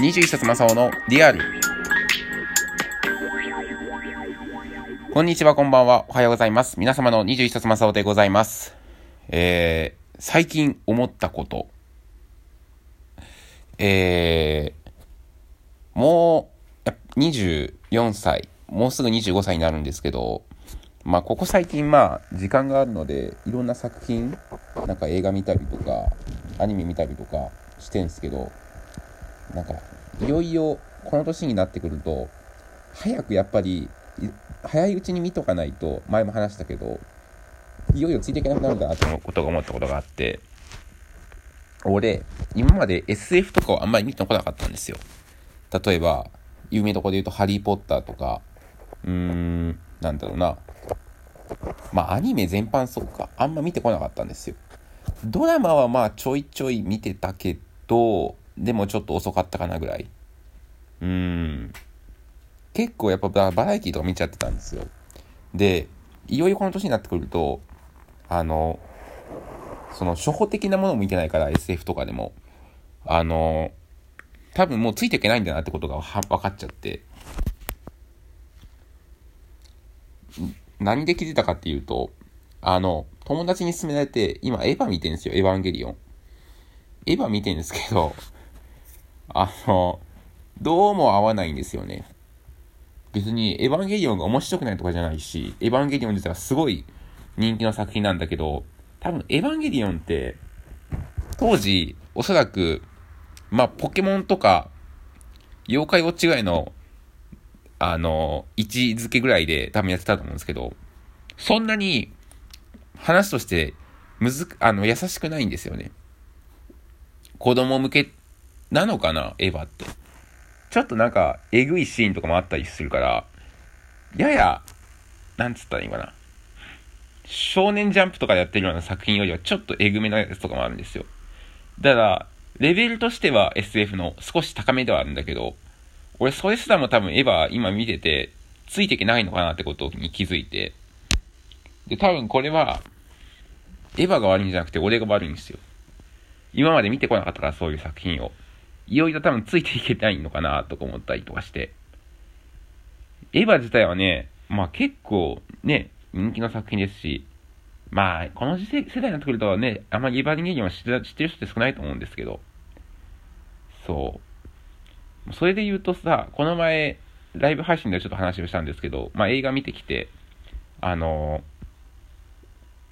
21冊正雄のリアル。こんにちは、こんばんは。おはようございます。皆様の21冊正雄でございます。えー、最近思ったこと。えー、もう、24歳、もうすぐ25歳になるんですけど、まあ、ここ最近、まあ、時間があるので、いろんな作品、なんか映画見たりとか、アニメ見たりとかしてんすけど、なんか、いよいよこの年になってくると、早くやっぱり、早いうちに見とかないと、前も話したけど、いよいよついていけなくなるんだなってことが思ったことがあって、俺、今まで SF とかをあんまり見てこなかったんですよ。例えば、有名どこで言うと、ハリー・ポッターとか、うーん、なんだろうな。まあ、アニメ全般そうか。あんま見てこなかったんですよ。ドラマはまあ、ちょいちょい見てたけど、でもちょっと遅かったかなぐらい。うーん。結構やっぱバラエティとか見ちゃってたんですよ。で、いよいよこの年になってくると、あの、その初歩的なものも見てないから SF とかでも、あの、多分もうついていけないんだなってことが分かっちゃって、何で気づいたかっていうと、あの、友達に勧められて、今エヴァ見てるんですよ、エヴァンゲリオン。エヴァ見てるんですけど、あの、どうも合わないんですよね。別にエヴァンゲリオンが面白くないとかじゃないし、エヴァンゲリオン自体はすごい人気の作品なんだけど、多分エヴァンゲリオンって、当時、おそらく、まあ、ポケモンとか、妖怪ウォッチぐらいの、あの、位置づけぐらいで多分やってたと思うんですけど、そんなに、話として、むず、あの、優しくないんですよね。子供向けなのかな？エヴァって。ちょっとなんか、えぐいシーンとかもあったりするから、やや、なんつったらいいかな？少年ジャンプとかやってるような作品よりはちょっとえぐめなやつとかもあるんですよ。だから、レベルとしては SF の少し高めではあるんだけど、俺それすらも多分エヴァ今見てて、ついていけないのかなってことに気づいて、で、多分これは、エヴァが悪いんじゃなくて俺が悪いんですよ。今まで見てこなかったからそういう作品を。いよいよ多分ついていけないのかなとか思ったりとかして。エヴァ自体はね、まあ結構ね、人気の作品ですし、まあ、この世代になってくるとね、あんまりエヴァンゲリオンは知ってる人って少ないと思うんですけど、そう。それで言うとさ、この前、ライブ配信でちょっと話をしたんですけど、まあ映画見てきて、あの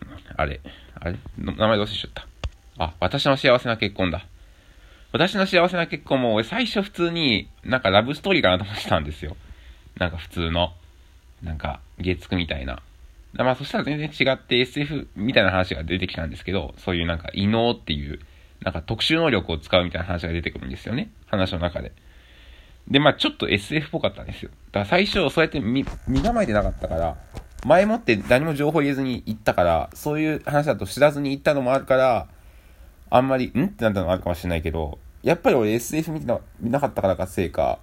ー、あれ、あれ？名前どうしちゃった。あ、私の幸せな結婚だ。私の幸せな結婚も、最初普通になんかラブストーリーかなと思ってたんですよ。なんか普通の、なんか月9みたいな。まあそしたら全然違って SF みたいな話が出てきたんですけど、そういうなんか異能っていう、なんか特殊能力を使うみたいな話が出てくるんですよね。話の中で。で、まあちょっと SF っぽかったんですよ。だから最初そうやって見、身構えてなかったから、前もって何も情報入れずに行ったから、そういう話だと知らずに行ったのもあるから、あんまり、ん？ってなったのもあるかもしれないけど、やっぱり俺 SF 見てな見なかったからかせいか、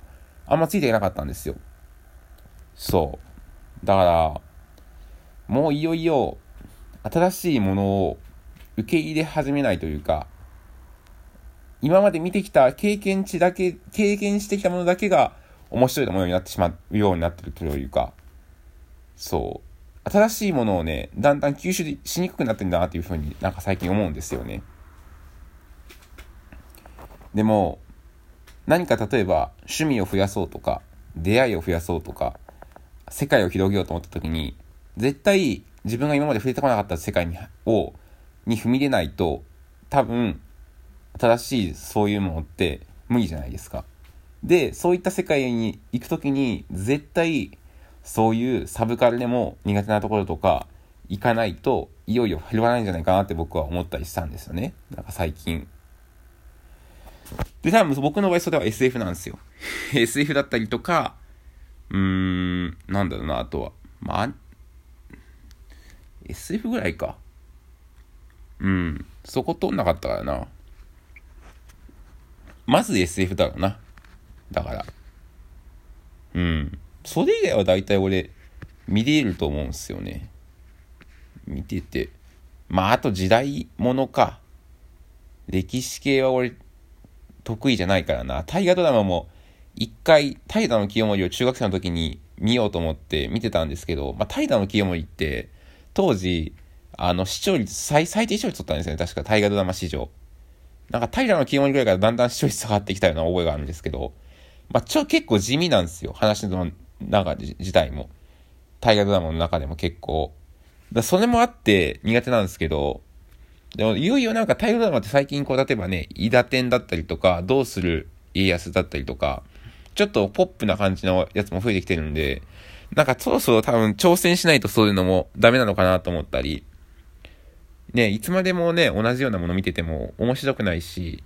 あんまついていけなかったんですよ。そう。だから、もういよいよ新しいものを受け入れ始めないというか、今まで見てきた経験値だけ、経験してきたものだけが面白いものになってしまうようになってるというか、そう。新しいものをね、だんだん吸収しにくくなってんだなっていうふうになんか最近思うんですよね。でも、何か例えば趣味を増やそうとか、出会いを増やそうとか、世界を広げようと思った時に、絶対自分が今まで触れてこなかった世界にをに踏み入れないと多分新しいそういうものって無理じゃないですか。で、そういった世界に行くときに絶対そういうサブカルでも苦手なところとか行かないといよいよ拾わないんじゃないかなって僕は思ったりしたんですよね。なんか最近。で、多分僕の場合それは SF なんですよ。SF だったりとか、うーん、なんだろうな、あとは。まあ、SF ぐらいか。うん。そこ通んなかったからな。まず SF だろうな。だから。うん。それ以外は大体俺、見れると思うんすよね。見てて。まあ、あと時代ものか。歴史系は俺、得意じゃないからな。大河ドラマも一回、大河の清盛を中学生の時に見ようと思って見てたんですけど、まあ、大河の清盛って、当時、あの、視聴率、最、最低視聴率取ったんですよね。確か大河ドラマ史上。なんか平の清盛ぐらいからだんだん視聴率下がってきたような覚えがあるんですけど、まあ、ちょ、結構地味なんですよ。話の中自体も。大河ドラマの中でも結構。だそれもあって苦手なんですけど、でもいよいよなんか大河ドラマって最近こう、例えばね、伊達天だったりとか、どうする家康だったりとか、ちょっとポップな感じのやつも増えてきてるんで、なんかそろそろ多分挑戦しないとそういうのもダメなのかなと思ったり、ね、いつまでもね、同じようなもの見てても面白くないし、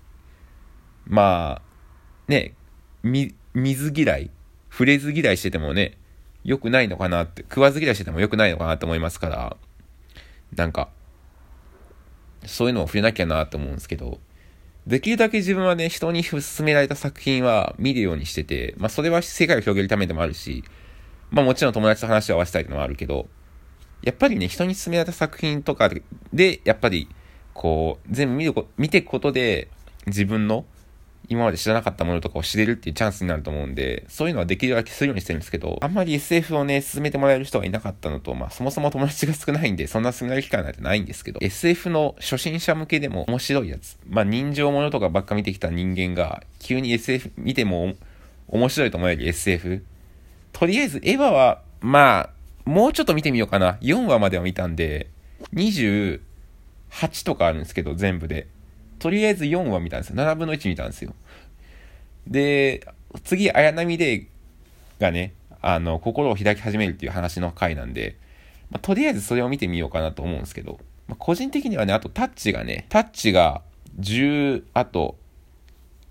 まあ、ね、み、水嫌い、触れず嫌いしててもね、良くないのかなって、食わず嫌いしてても良くないのかなと思いますから、なんか、そういうのを触れなきゃなと思うんですけど、できるだけ自分はね、人に勧められた作品は見るようにしてて、まあそれは世界を広げるためでもあるし、まあもちろん友達と話を合わせたいのもあるけど、やっぱりね、人に勧められた作品とかで、やっぱり、こう、全部見るこ、見ていくことで、自分の今まで知らなかったものとかを知れるっていうチャンスになると思うんで、そういうのはできるだけするようにしてるんですけど、あんまり SF をね、進めてもらえる人がいなかったのと、まあそもそも友達が少ないんで、そんな進める機会なんてないんですけど、SF の初心者向けでも面白いやつ。まあ人情ものとかばっか見てきた人間が、急に SF 見ても面白いと思える SF。とりあえず、エヴァは、まあ、もうちょっと見てみようかな。4話までは見たんで、28とかあるんですけど、全部で。とりあえず4話見たんですよ。7分の1見たんですよ。で、次、綾波レイがね、あの、心を開き始めるっていう話の回なんで、まあ、とりあえずそれを見てみようかなと思うんですけど、まあ、個人的にはね、あとタッチがね、タッチが10、あと、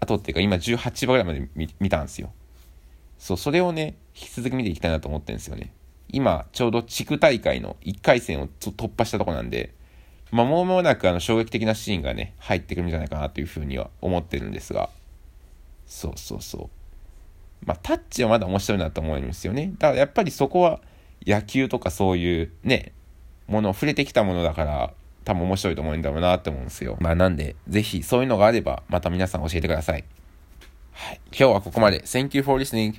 あとっていうか今18話ぐらいまで見たんですよ。そう、それをね、引き続き見ていきたいなと思ってるんですよね。今、ちょうど地区大会の1回戦を突破したとこなんで、まあ、もう間もなくあの衝撃的なシーンがね、入ってくるんじゃないかなというふうには思ってるんですが、そうそうそう。まあ、タッチはまだ面白いなと思うんですよね。だからやっぱりそこは野球とかそういうね、もの触れてきたものだから、多分面白いと思うんだろうなって思うんですよ。まあなんで、ぜひそういうのがあれば、また皆さん教えてください。はい。今日はここまで。Thank you for listening.